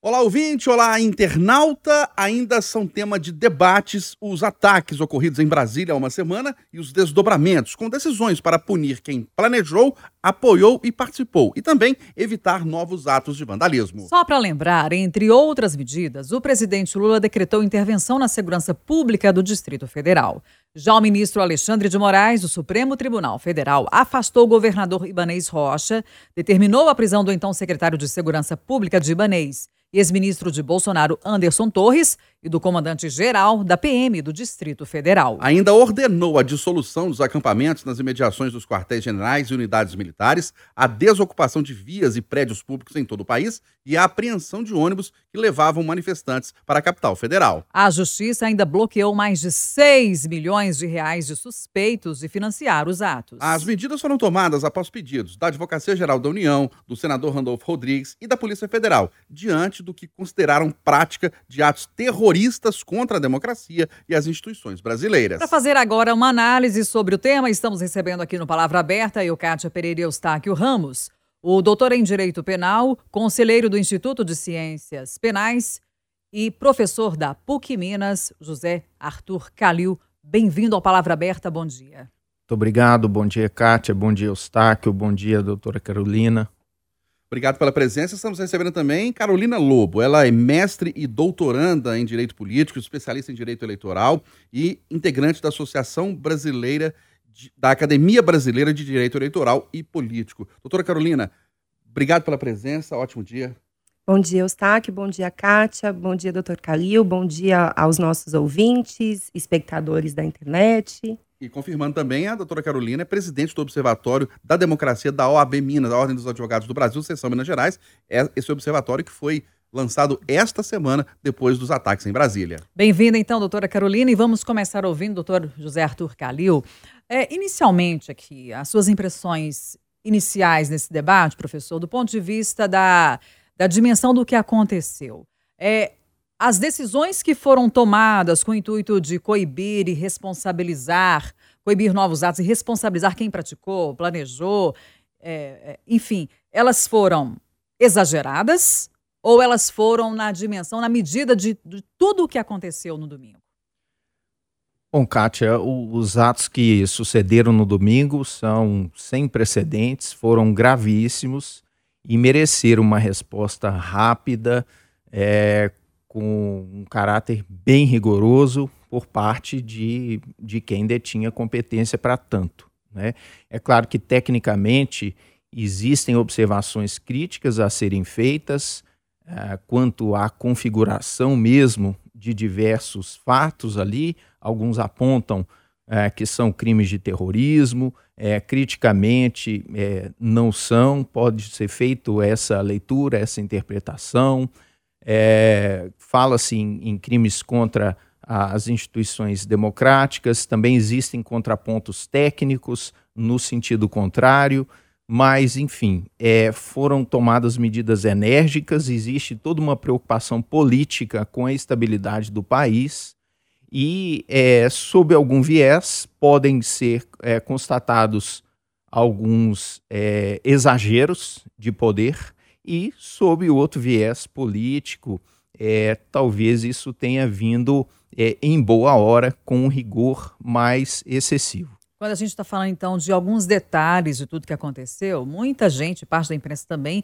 Olá, ouvinte, olá, internauta. Ainda são tema de debates os ataques ocorridos em Brasília há uma semana e os desdobramentos, com decisões para punir quem planejou, apoiou e participou, e também evitar novos atos de vandalismo. Só para lembrar, entre outras medidas, o presidente Lula decretou intervenção na segurança pública do Distrito Federal. Já o ministro Alexandre de Moraes, do Supremo Tribunal Federal, afastou o governador Ibanês Rocha, determinou a prisão do então secretário de Segurança Pública de Ibanês ex-ministro de Bolsonaro Anderson Torres e do comandante-geral da PM do Distrito Federal. Ainda ordenou a dissolução dos acampamentos nas imediações dos quartéis generais e unidades militares, a desocupação de vias e prédios públicos em todo o país e a apreensão de ônibus que levavam manifestantes para a capital federal. A justiça ainda bloqueou mais de 6 milhões de reais de suspeitos de financiar os atos. As medidas foram tomadas após pedidos da Advocacia Geral da União, do senador Randolfo Rodrigues e da Polícia Federal, diante do que consideraram prática de atos terroristas contra a democracia e as instituições brasileiras. Para fazer agora uma análise sobre o tema, estamos recebendo aqui no Palavra Aberta eu, Kátia Pereira Eustáquio Ramos, o doutor em Direito Penal, conselheiro do Instituto de Ciências Penais e professor da PUC Minas, José Arthur Calil. Bem-vindo ao Palavra Aberta, bom dia. Muito obrigado, bom dia, Kátia, bom dia, Eustáquio, bom dia, doutora Carolina. Obrigado pela presença. Estamos recebendo também Carolina Lobo. Ela é mestre e doutoranda em Direito Político, especialista em Direito Eleitoral e integrante da Associação Brasileira, de, da Academia Brasileira de Direito Eleitoral e Político. Doutora Carolina, obrigado pela presença. Ótimo dia. Bom dia, Eustáquio. Bom dia, Kátia. Bom dia, doutor Calil. Bom dia aos nossos ouvintes, espectadores da internet. E confirmando também, a doutora Carolina é presidente do Observatório da Democracia da OAB Minas, da Ordem dos Advogados do Brasil, seção Minas Gerais. É esse observatório que foi lançado esta semana, depois dos ataques em Brasília. Bem-vinda, então, doutora Carolina, e vamos começar ouvindo o doutor José Arthur Calil. É, inicialmente aqui, as suas impressões iniciais nesse debate, professor, do ponto de vista da, da dimensão do que aconteceu. É, as decisões que foram tomadas com o intuito de coibir e responsabilizar, coibir novos atos e responsabilizar quem praticou, planejou, é, é, enfim, elas foram exageradas ou elas foram na dimensão, na medida de, de tudo o que aconteceu no domingo? Bom, Kátia, os atos que sucederam no domingo são sem precedentes, foram gravíssimos e mereceram uma resposta rápida, é, com um caráter bem rigoroso por parte de, de quem detinha competência para tanto. Né? É claro que, tecnicamente, existem observações críticas a serem feitas uh, quanto à configuração mesmo de diversos fatos ali. Alguns apontam uh, que são crimes de terrorismo, uh, criticamente não são, pode ser feito essa leitura, essa interpretação é, fala-se em, em crimes contra as instituições democráticas, também existem contrapontos técnicos no sentido contrário, mas, enfim, é, foram tomadas medidas enérgicas, existe toda uma preocupação política com a estabilidade do país e, é, sob algum viés, podem ser é, constatados alguns é, exageros de poder e, sob outro viés político, é, talvez isso tenha vindo é, em boa hora com um rigor mais excessivo. Quando a gente está falando, então, de alguns detalhes de tudo que aconteceu, muita gente, parte da imprensa também,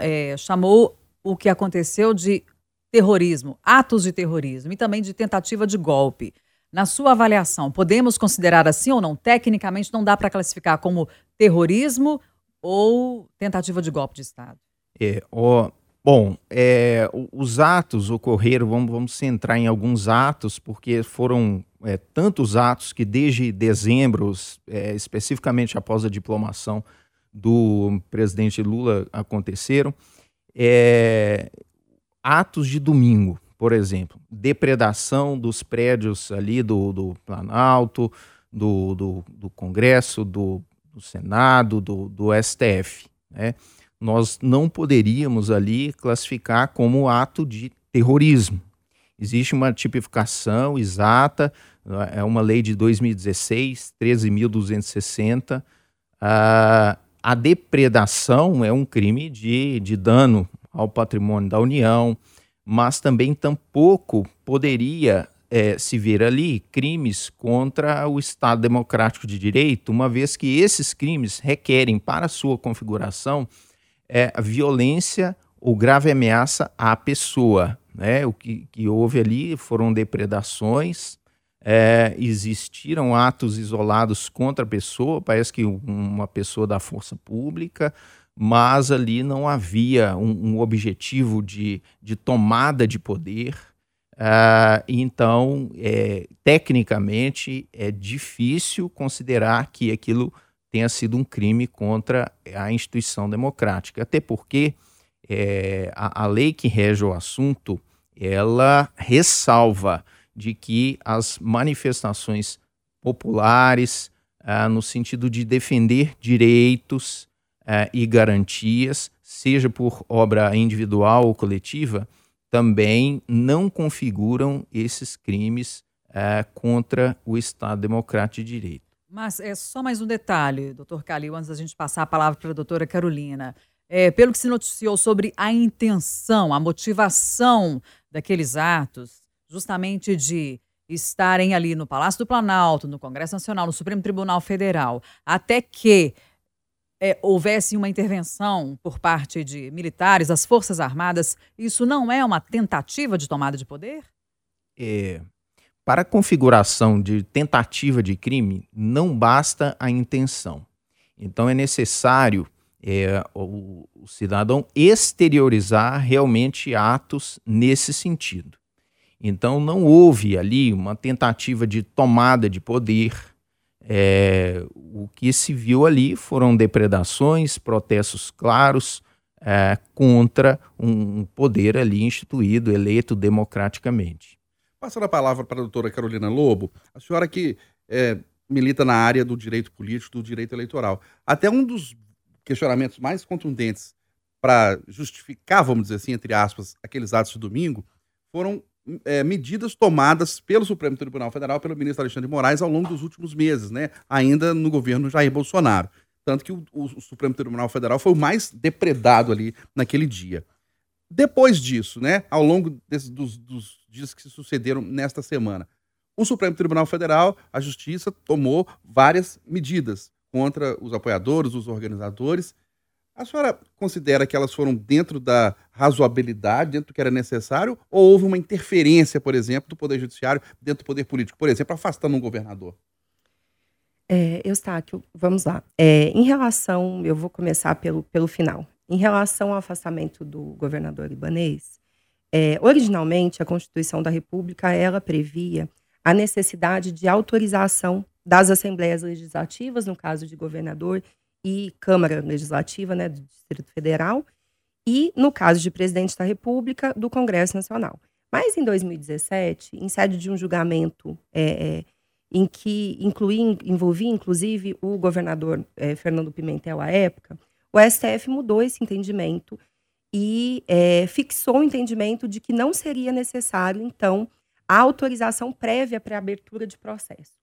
é, chamou o que aconteceu de terrorismo, atos de terrorismo e também de tentativa de golpe. Na sua avaliação, podemos considerar assim ou não? Tecnicamente, não dá para classificar como terrorismo ou tentativa de golpe de Estado? É, ó, bom, é, os atos ocorreram, vamos, vamos centrar em alguns atos, porque foram é, tantos atos que desde dezembro, é, especificamente após a diplomação do presidente Lula, aconteceram. É, atos de domingo, por exemplo, depredação dos prédios ali do, do Planalto, do, do, do Congresso, do, do Senado, do, do STF. Né? Nós não poderíamos ali classificar como ato de terrorismo. Existe uma tipificação exata, é uma lei de 2016, 13.260. Uh, a depredação é um crime de, de dano ao patrimônio da União, mas também tampouco poderia é, se ver ali crimes contra o Estado Democrático de Direito, uma vez que esses crimes requerem, para sua configuração, é, violência ou grave ameaça à pessoa. Né? O que, que houve ali foram depredações, é, existiram atos isolados contra a pessoa, parece que uma pessoa da força pública, mas ali não havia um, um objetivo de, de tomada de poder. Uh, então, é, tecnicamente, é difícil considerar que aquilo tenha sido um crime contra a instituição democrática, até porque é, a, a, lei que rege o assunto ela ressalva de que as manifestações populares, uh, no sentido de defender direitos uh, e garantias, seja por obra individual ou coletiva, também não configuram esses crimes uh, contra o Estado Democrático de Direito. Mas é só mais um detalhe, doutor Calil, antes da gente passar a palavra para a doutora Carolina. É, pelo que se noticiou sobre a intenção, a motivação daqueles atos, justamente de estarem ali no Palácio do Planalto, no Congresso Nacional, no Supremo Tribunal Federal, até que é, houvesse uma intervenção por parte de militares, das Forças Armadas, isso não é uma tentativa de tomada de poder? É, para a configuração de tentativa de crime, não basta a intenção. Então é necessário é, o, o cidadão exteriorizar realmente atos nesse sentido. Então não houve ali uma tentativa de tomada de poder, é, o que se viu ali foram depredações, protestos claros é, contra um poder ali instituído, eleito democraticamente. Passando a palavra para a doutora Carolina Lobo, a senhora que é, milita na área do direito político, do direito eleitoral. Até um dos questionamentos mais contundentes para justificar, vamos dizer assim, entre aspas, aqueles atos de domingo, foram é, medidas tomadas pelo Supremo Tribunal Federal, pelo ministro Alexandre de Moraes, ao longo dos últimos meses, né? ainda no governo Jair Bolsonaro. Tanto que o, o, Supremo Tribunal Federal foi o mais depredado ali naquele dia. Depois disso, né, ao longo desse, dos, dos dias que se sucederam nesta semana, o Supremo Tribunal Federal, a Justiça, tomou várias medidas contra os apoiadores, os organizadores, a senhora considera que elas foram dentro da razoabilidade, dentro do que era necessário, ou houve uma interferência, por exemplo, do Poder Judiciário dentro do Poder Político, por exemplo, afastando um governador? É, Eustáquio, vamos lá. É, em relação, eu vou começar pelo, pelo final. Em relação ao afastamento do governador libanês, é, originalmente a Constituição da República ela previa a necessidade de autorização das assembleias legislativas, no caso de governador, e Câmara Legislativa né, do Distrito Federal, e, no caso de presidente da República, do Congresso Nacional. Mas em 2017, em sede de um julgamento é, é, em que incluí, envolvia, inclusive, o governador é, Fernando Pimentel à época, o STF mudou esse entendimento e é, fixou o entendimento de que não seria necessário, então, a autorização prévia para abertura de processo.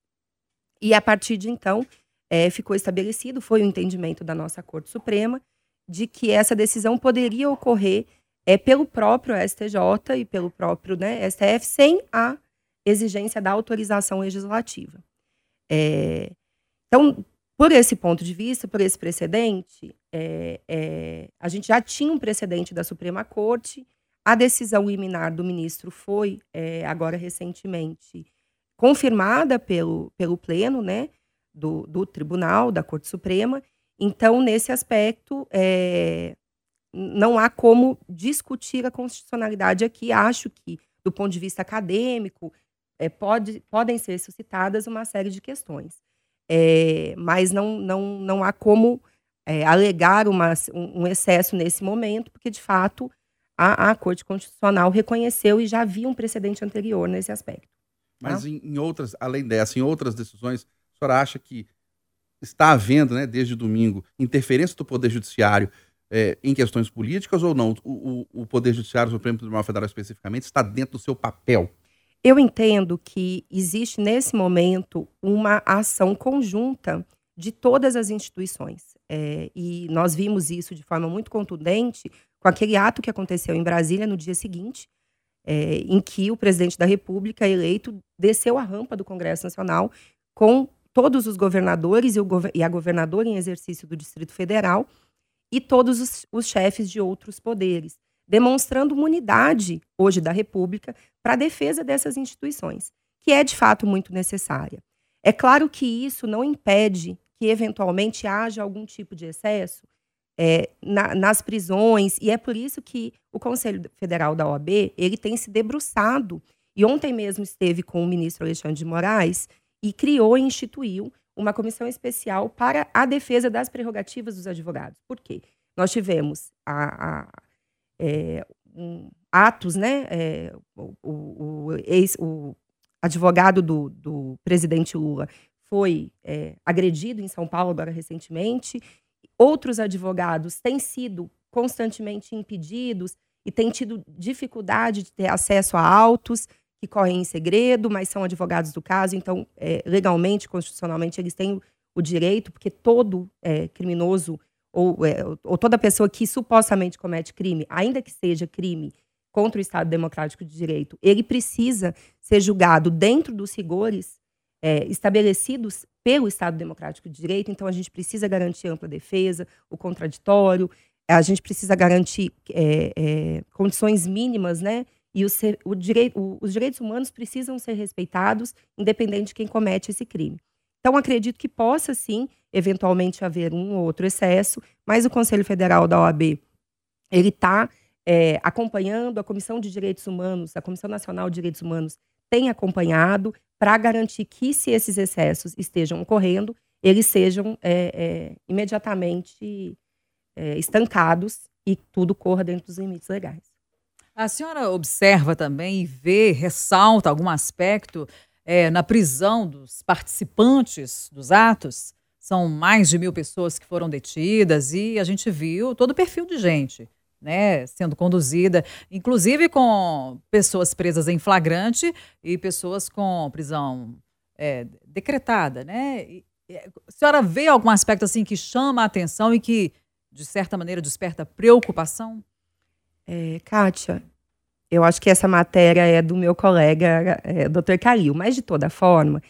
E, a partir de então, é, ficou estabelecido, foi o entendimento da nossa Corte Suprema, de que essa decisão poderia ocorrer é, pelo próprio STJ e pelo próprio né, STF, sem a exigência da autorização legislativa. É, então, por esse ponto de vista, por esse precedente, é, é, a gente já tinha um precedente da Suprema Corte, a decisão liminar do ministro foi, é, agora recentemente, confirmada pelo, pelo Pleno, né? do, do Tribunal, da Corte Suprema. Então, nesse aspecto, é, não há como discutir a constitucionalidade aqui. Acho que, do ponto de vista acadêmico, é, pode, podem ser suscitadas uma série de questões. É, mas não, não, não há como é, alegar uma, um, excesso nesse momento, porque, de fato, a, a, Corte Constitucional reconheceu e já havia um precedente anterior nesse aspecto. Mas tá? em, em, outras, além dessa, em outras decisões, senhora acha que está havendo, né, desde domingo, interferência do Poder Judiciário é, em questões políticas ou não? O, o, o Poder Judiciário, o Supremo Tribunal Federal especificamente, está dentro do seu papel? Eu entendo que existe nesse momento uma ação conjunta de todas as instituições. É, e nós vimos isso de forma muito contundente com aquele ato que aconteceu em Brasília no dia seguinte, é, em que o presidente da República eleito desceu a rampa do Congresso Nacional com todos os governadores e, o, e a governadora em exercício do Distrito Federal e todos os, os chefes de outros poderes, demonstrando uma unidade hoje da República para a defesa dessas instituições, que é de fato muito necessária. É claro que isso não impede que eventualmente haja algum tipo de excesso é, na, nas prisões, e é por isso que o Conselho Federal da OAB ele tem se debruçado, e ontem mesmo esteve com o ministro Alexandre de Moraes, e criou e instituiu uma comissão especial para a defesa das prerrogativas dos advogados. Por quê? Nós tivemos a, a, é, um, atos, né? É, o, o, o, ex, o advogado do, do presidente Lula foi é, agredido em São Paulo agora recentemente. Outros advogados têm sido constantemente impedidos e têm tido dificuldade de ter acesso a autos que correm em segredo, mas são advogados do caso, então, é, legalmente, constitucionalmente, eles têm o direito, porque todo é, criminoso ou, é, ou toda pessoa que supostamente comete crime, ainda que seja crime contra o Estado Democrático de Direito, ele precisa ser julgado dentro dos rigores é, estabelecidos pelo Estado Democrático de Direito. Então, a gente precisa garantir ampla defesa, o contraditório, a gente precisa garantir é, é, condições mínimas, né? E o, o direito, o, os direitos humanos precisam ser respeitados, independente de quem comete esse crime. Então, acredito que possa, sim, eventualmente haver um ou outro excesso, mas o Conselho Federal da OAB, ele está é, acompanhando, a Comissão de Direitos Humanos, a Comissão Nacional de Direitos Humanos tem acompanhado para garantir que, se esses excessos estejam ocorrendo, eles sejam é, é, imediatamente é, estancados e tudo corra dentro dos limites legais. A senhora observa também e vê, ressalta algum aspecto é, na prisão dos participantes dos atos? São mais de mil pessoas que foram detidas e a gente viu todo o perfil de gente né, sendo conduzida, inclusive com pessoas presas em flagrante e pessoas com prisão é, decretada, né? E, a senhora vê algum aspecto assim que chama a atenção e que, de certa maneira, desperta preocupação? É, Kátia, eu acho que essa matéria é do meu colega, é, Dr. Calil, mas de toda forma,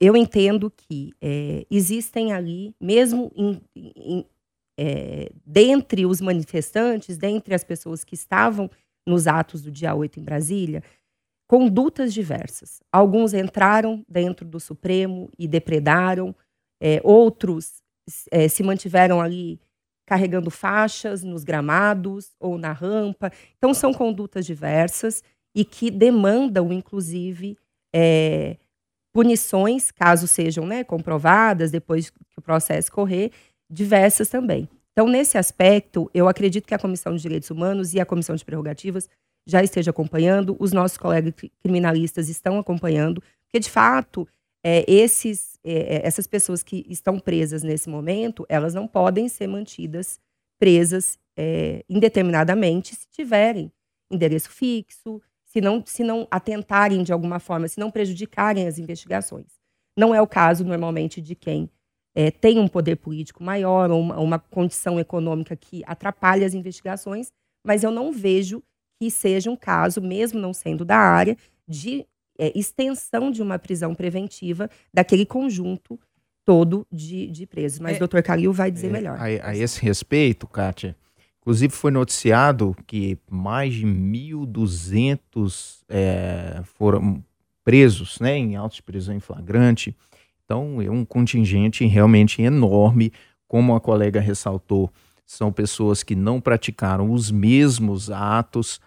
eu entendo que é, existem ali, mesmo em, em, é, dentre os manifestantes, dentre as pessoas que estavam nos atos do dia 8 em Brasília, condutas diversas. Alguns entraram dentro do Supremo e depredaram, é, outros é, se mantiveram ali carregando faixas nos gramados ou na rampa. Então, são condutas diversas e que demandam, inclusive, é, punições, caso sejam né, comprovadas depois que o processo correr, diversas também. Então, nesse aspecto, eu acredito que a Comissão de Direitos Humanos e a Comissão de Prerrogativas já esteja acompanhando, os nossos colegas criminalistas estão acompanhando, porque, de fato, é, esses, é, é, essas pessoas que estão presas nesse momento, elas não podem ser mantidas presas é, indeterminadamente se tiverem endereço fixo, se não, se não atentarem de alguma forma, se não prejudicarem as investigações. Não é o caso, normalmente, de quem é, tem um poder político maior ou uma, uma, condição econômica que atrapalha as investigações, mas eu não vejo que seja um caso, mesmo não sendo da área, de é, extensão de uma prisão preventiva daquele conjunto todo de, de presos. Mas é, o doutor Calil vai dizer é, melhor. A, a, esse respeito, Kátia, inclusive foi noticiado que mais de 1.200 é, foram presos né, em autos de prisão em flagrante. Então, é um contingente realmente enorme, como a colega ressaltou, são pessoas que não praticaram os mesmos atos,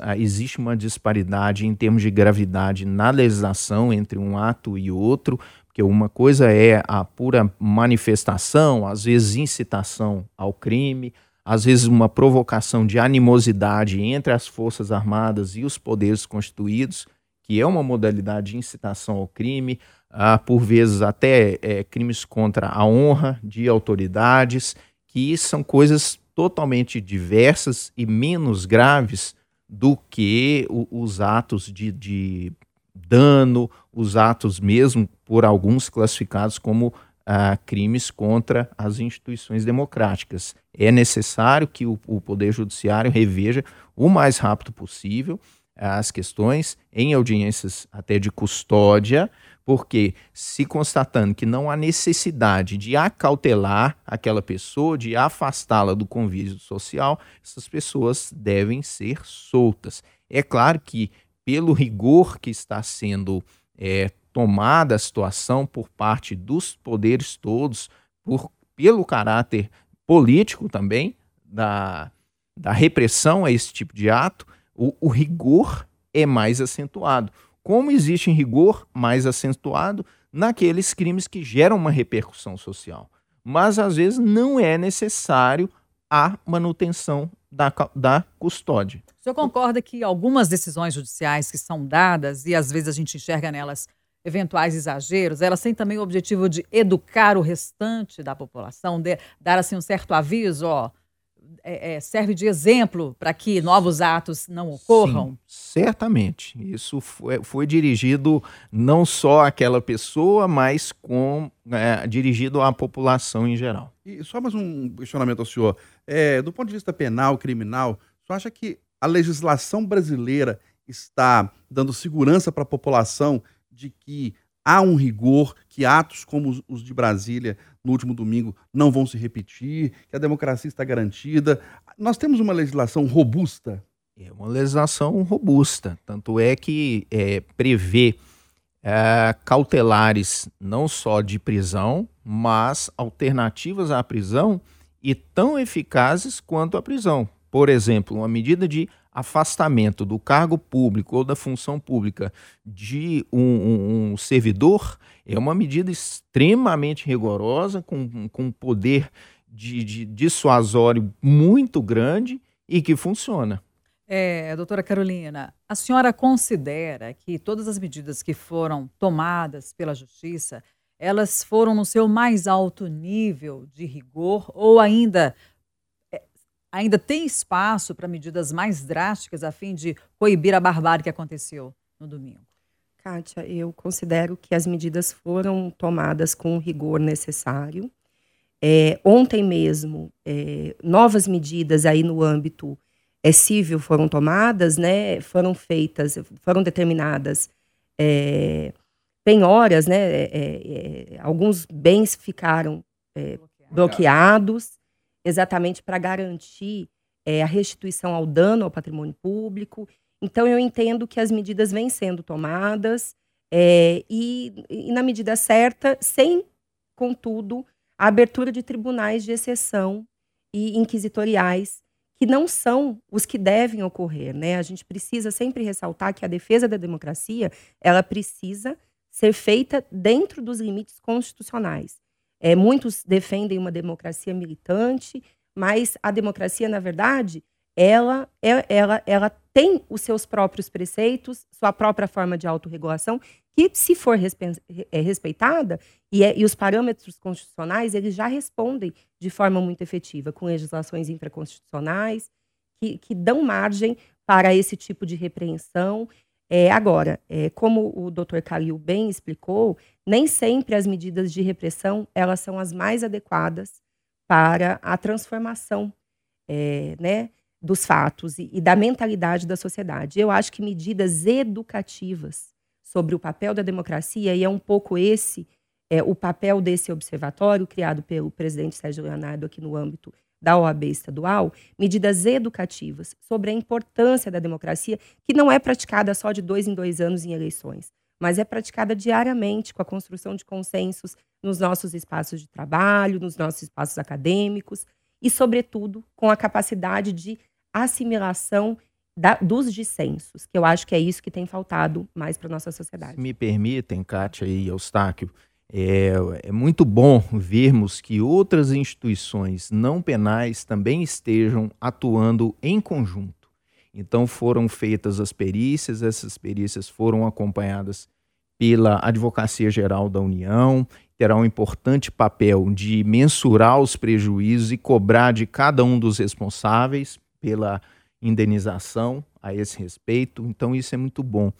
ah, existe uma disparidade em termos de gravidade na legislação entre um ato e outro, porque uma coisa é a pura manifestação, às vezes incitação ao crime, às vezes uma provocação de animosidade entre as Forças Armadas e os poderes constituídos, que é uma modalidade de incitação ao crime, ah, por vezes até é, crimes contra a honra de autoridades, que são coisas totalmente diversas e menos graves do que o, os atos de, de, dano, os atos mesmo por alguns classificados como ah, crimes contra as instituições democráticas. É necessário que o, o Poder Judiciário reveja o mais rápido possível as questões em audiências até de custódia, porque se constatando que não há necessidade de acautelar aquela pessoa, de afastá-la do convívio social, essas pessoas devem ser soltas. É claro que, pelo rigor que está sendo é, tomada a situação por parte dos poderes todos, por, pelo caráter político também da, da repressão a esse tipo de ato, o, o rigor é mais acentuado. Como existe um rigor mais acentuado naqueles crimes que geram uma repercussão social. Mas às vezes não é necessário a manutenção da, da custódia. O senhor concorda que algumas decisões judiciais que são dadas, e às vezes a gente enxerga nelas eventuais exageros, elas têm também o objetivo de educar o restante da população, de dar assim um certo aviso, ó, é, é, serve de exemplo para que novos atos não ocorram? Sim, certamente. Isso foi, foi, dirigido não só àquela pessoa, mas com, é, dirigido à população em geral. E só mais um questionamento ao senhor. É, do ponto de vista penal, criminal, o senhor acha que a legislação brasileira está dando segurança para a população de que há um rigor, que atos como os de Brasília no último domingo não vão se repetir, que a democracia está garantida. Nós temos uma legislação robusta. É uma legislação robusta, tanto é que é, prevê é, cautelares não só de prisão, mas alternativas à prisão e tão eficazes quanto a prisão. Por exemplo, uma medida de afastamento do cargo público ou da função pública de um, um, um servidor é uma medida extremamente rigorosa, com, com poder de, de dissuasório muito grande e que funciona. É, doutora Carolina, a senhora considera que todas as medidas que foram tomadas pela Justiça, elas foram no seu mais alto nível de rigor ou ainda ainda tem espaço para medidas mais drásticas a fim de coibir a barbárie que aconteceu no domingo? Kátia, eu considero que as medidas foram tomadas com o rigor necessário. É, ontem mesmo, é, novas medidas aí no âmbito é, civil foram tomadas, né? Foram feitas, foram determinadas é, penhoras, né? É, é, alguns bens ficaram bloqueados exatamente para garantir é, a restituição ao dano ao patrimônio público. Então, eu entendo que as medidas vêm sendo tomadas é, e, e, na medida certa, sem, contudo, a abertura de tribunais de exceção e inquisitoriais, que não são os que devem ocorrer. Né? A gente precisa sempre ressaltar que a defesa da democracia ela precisa ser feita dentro dos limites constitucionais. É, muitos defendem uma democracia militante, mas a democracia, na verdade, ela, é, ela, ela tem os seus próprios preceitos, sua própria forma de autorregulação, que, se for é, respeitada, e, é, e os parâmetros constitucionais, eles já respondem de forma muito efetiva, com legislações infraconstitucionais, que, que dão margem para esse tipo de repreensão é, agora, é, como o Dr. Calil bem explicou, nem sempre as medidas de repressão elas são as mais adequadas para a transformação é, né, dos fatos e, e da mentalidade da sociedade. Eu acho que medidas educativas sobre o papel da democracia, e é um pouco esse é, o papel desse observatório criado pelo presidente Sérgio Leonardo aqui no âmbito da OAB estadual medidas educativas sobre a importância da democracia, que não é praticada só de dois em dois anos em eleições, mas é praticada diariamente com a construção de consensos nos nossos espaços de trabalho, nos nossos espaços acadêmicos e, sobretudo, com a capacidade de assimilação da, dos dissensos, que eu acho que é isso que tem faltado mais para nossa sociedade. Se me permitem, Kátia e Eustáquio, é, é, muito bom vermos que outras instituições não penais também estejam atuando em conjunto. Então foram feitas as perícias, essas perícias foram acompanhadas pela Advocacia Geral da União, terá um importante papel de mensurar os prejuízos e cobrar de cada um dos responsáveis pela indenização a esse respeito. Então isso é muito bom.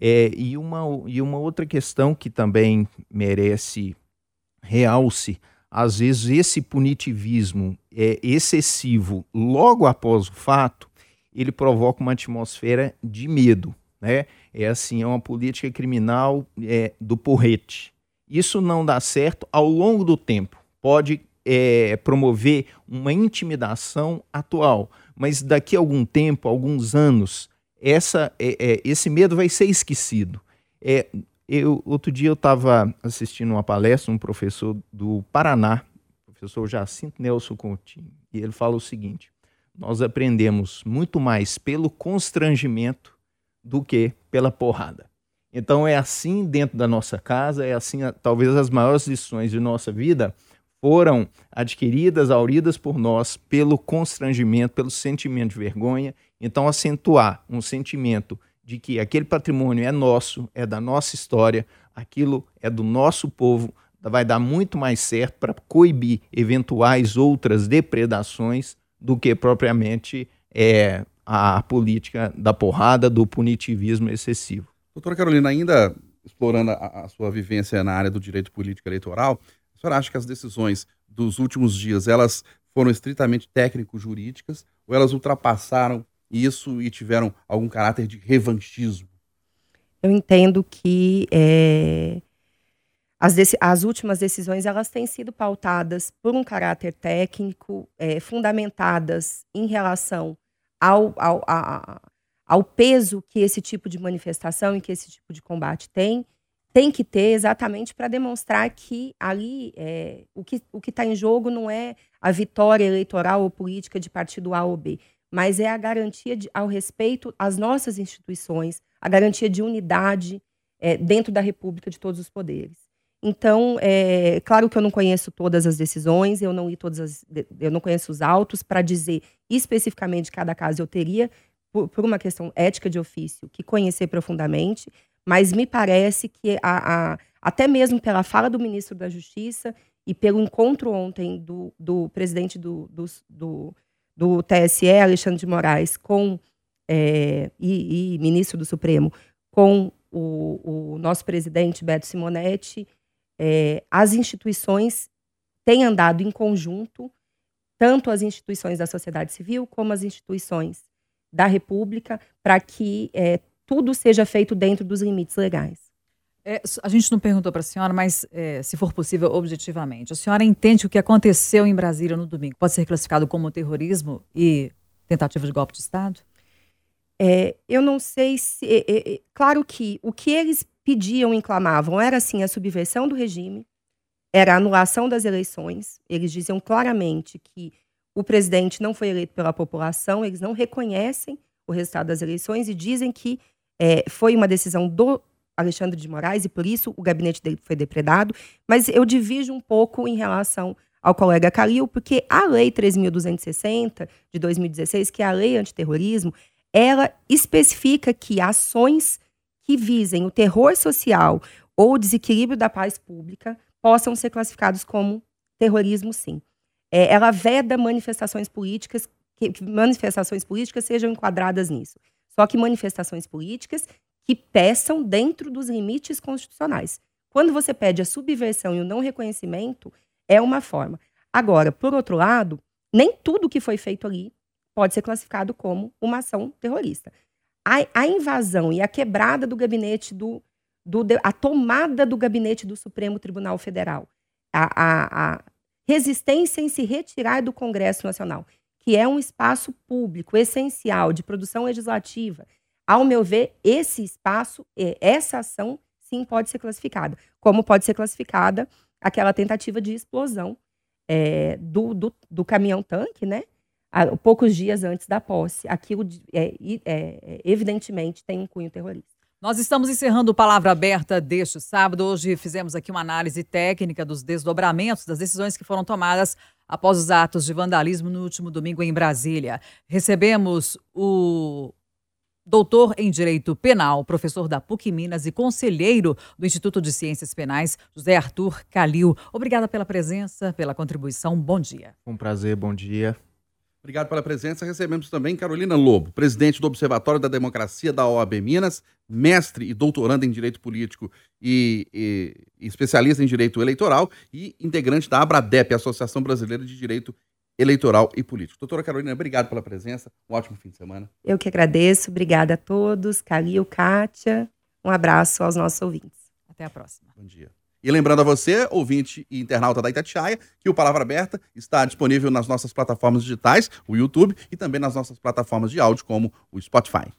É, e, uma, e uma outra questão que também merece realce às vezes esse punitivismo é excessivo logo após o fato, ele provoca uma atmosfera de medo, né? É assim, é uma política criminal é, do porrete. Isso não dá certo ao longo do tempo. Pode é, promover uma intimidação atual, mas daqui a algum tempo, alguns anos, essa, é, é, esse medo vai ser esquecido. É, eu, outro dia eu estava assistindo uma palestra, um professor do Paraná, professor Jacinto Nelson Coutinho, e ele fala o seguinte: nós aprendemos muito mais pelo constrangimento do que pela porrada. Então é assim dentro da nossa casa, é assim, talvez as maiores lições de nossa vida foram adquiridas, auridas por nós pelo constrangimento, pelo sentimento de vergonha. Então acentuar um sentimento de que aquele patrimônio é nosso, é da nossa história, aquilo é do nosso povo, vai dar muito mais certo para coibir eventuais outras depredações do que propriamente é, a política da porrada, do punitivismo excessivo. Doutora Carolina, ainda explorando a, a sua vivência na área do direito político eleitoral, a senhora acha que as decisões dos últimos dias elas foram estritamente técnico-jurídicas ou elas ultrapassaram isso e tiveram algum caráter de revanchismo? Eu entendo que é, as, as, últimas decisões elas têm sido pautadas por um caráter técnico, é, fundamentadas em relação ao, ao, a, ao peso que esse tipo de manifestação e que esse tipo de combate tem, tem que ter exatamente para demonstrar que ali é, o que o está em jogo não é a vitória eleitoral ou política de partido A ou B, mas é a garantia de, ao respeito às nossas instituições, a garantia de unidade é, dentro da República de todos os poderes. Então, é claro que eu não conheço todas as decisões, eu não li todas as, eu não conheço os autos para dizer especificamente cada caso eu teria por, por, uma questão ética de ofício que conhecer profundamente, mas me parece que a, a, até mesmo pela fala do ministro da Justiça e pelo encontro ontem do, do presidente do, do, do do TSE, Alexandre de Moraes, com é, e, e, ministro do Supremo, com o, o nosso presidente Beto Simonetti, é, as instituições têm andado em conjunto, tanto as instituições da sociedade civil como as instituições da República, para que é, tudo seja feito dentro dos limites legais. É, a gente não perguntou para a senhora, mas é, se for possível, objetivamente, a senhora entende que o que aconteceu em Brasília no domingo pode ser classificado como terrorismo e tentativa de golpe de Estado? É, eu não sei se. É, é, é, claro que o que eles pediam e clamavam era assim a subversão do regime, era a anulação das eleições. Eles diziam claramente que o presidente não foi eleito pela população, eles não reconhecem o resultado das eleições e dizem que foi uma decisão do Alexandre de Moraes, e por isso o gabinete dele foi depredado, mas eu divido um pouco em relação ao colega Calil, porque a Lei 3.260 de 2016, que é a Lei Antiterrorismo, ela especifica que ações que visem o terror social ou o desequilíbrio da paz pública possam ser classificados como terrorismo, sim. É, ela veda manifestações políticas, que, que manifestações políticas sejam enquadradas nisso. Só que manifestações políticas que peçam dentro dos limites constitucionais. Quando você pede a subversão e o não reconhecimento, é uma forma. Agora, por outro lado, nem tudo que foi feito ali pode ser classificado como uma ação terrorista. A, a invasão e a quebrada do gabinete do, do, a tomada do gabinete do Supremo Tribunal Federal, a, a, a resistência em se retirar do Congresso Nacional, que é um espaço público essencial de produção legislativa, ao meu ver, esse espaço, essa ação, sim, pode ser classificada. Como pode ser classificada aquela tentativa de explosão é, do, do, do caminhão-tanque, né? Há, poucos dias antes da posse. Aquilo, é, é, evidentemente, tem um cunho terrorista. Nós estamos encerrando o Palavra Aberta deste sábado. Hoje fizemos aqui uma análise técnica dos desdobramentos das decisões que foram tomadas após os atos de vandalismo no último domingo em Brasília. Recebemos o doutor em Direito Penal, professor da PUC Minas e conselheiro do Instituto de Ciências Penais, José Arthur Calil. Obrigada pela presença, pela contribuição. Bom dia. Um prazer, bom dia. Obrigado pela presença. Recebemos também Carolina Lobo, presidente do Observatório da Democracia da OAB Minas, mestre e doutoranda em Direito Político e, e, e especialista em Direito Eleitoral e integrante da ABRADEP, Associação Brasileira de Direito Eleitoral e Político. Doutora Carolina, obrigado pela presença. Um ótimo fim de semana. Eu que agradeço. Obrigada a todos. Calil, Kátia. Um abraço aos nossos ouvintes. Até a próxima. Bom dia. E lembrando a você, ouvinte e internauta da Itatiaia, que o Palavra Aberta está disponível nas nossas plataformas digitais, o YouTube, e também nas nossas plataformas de áudio, como o Spotify.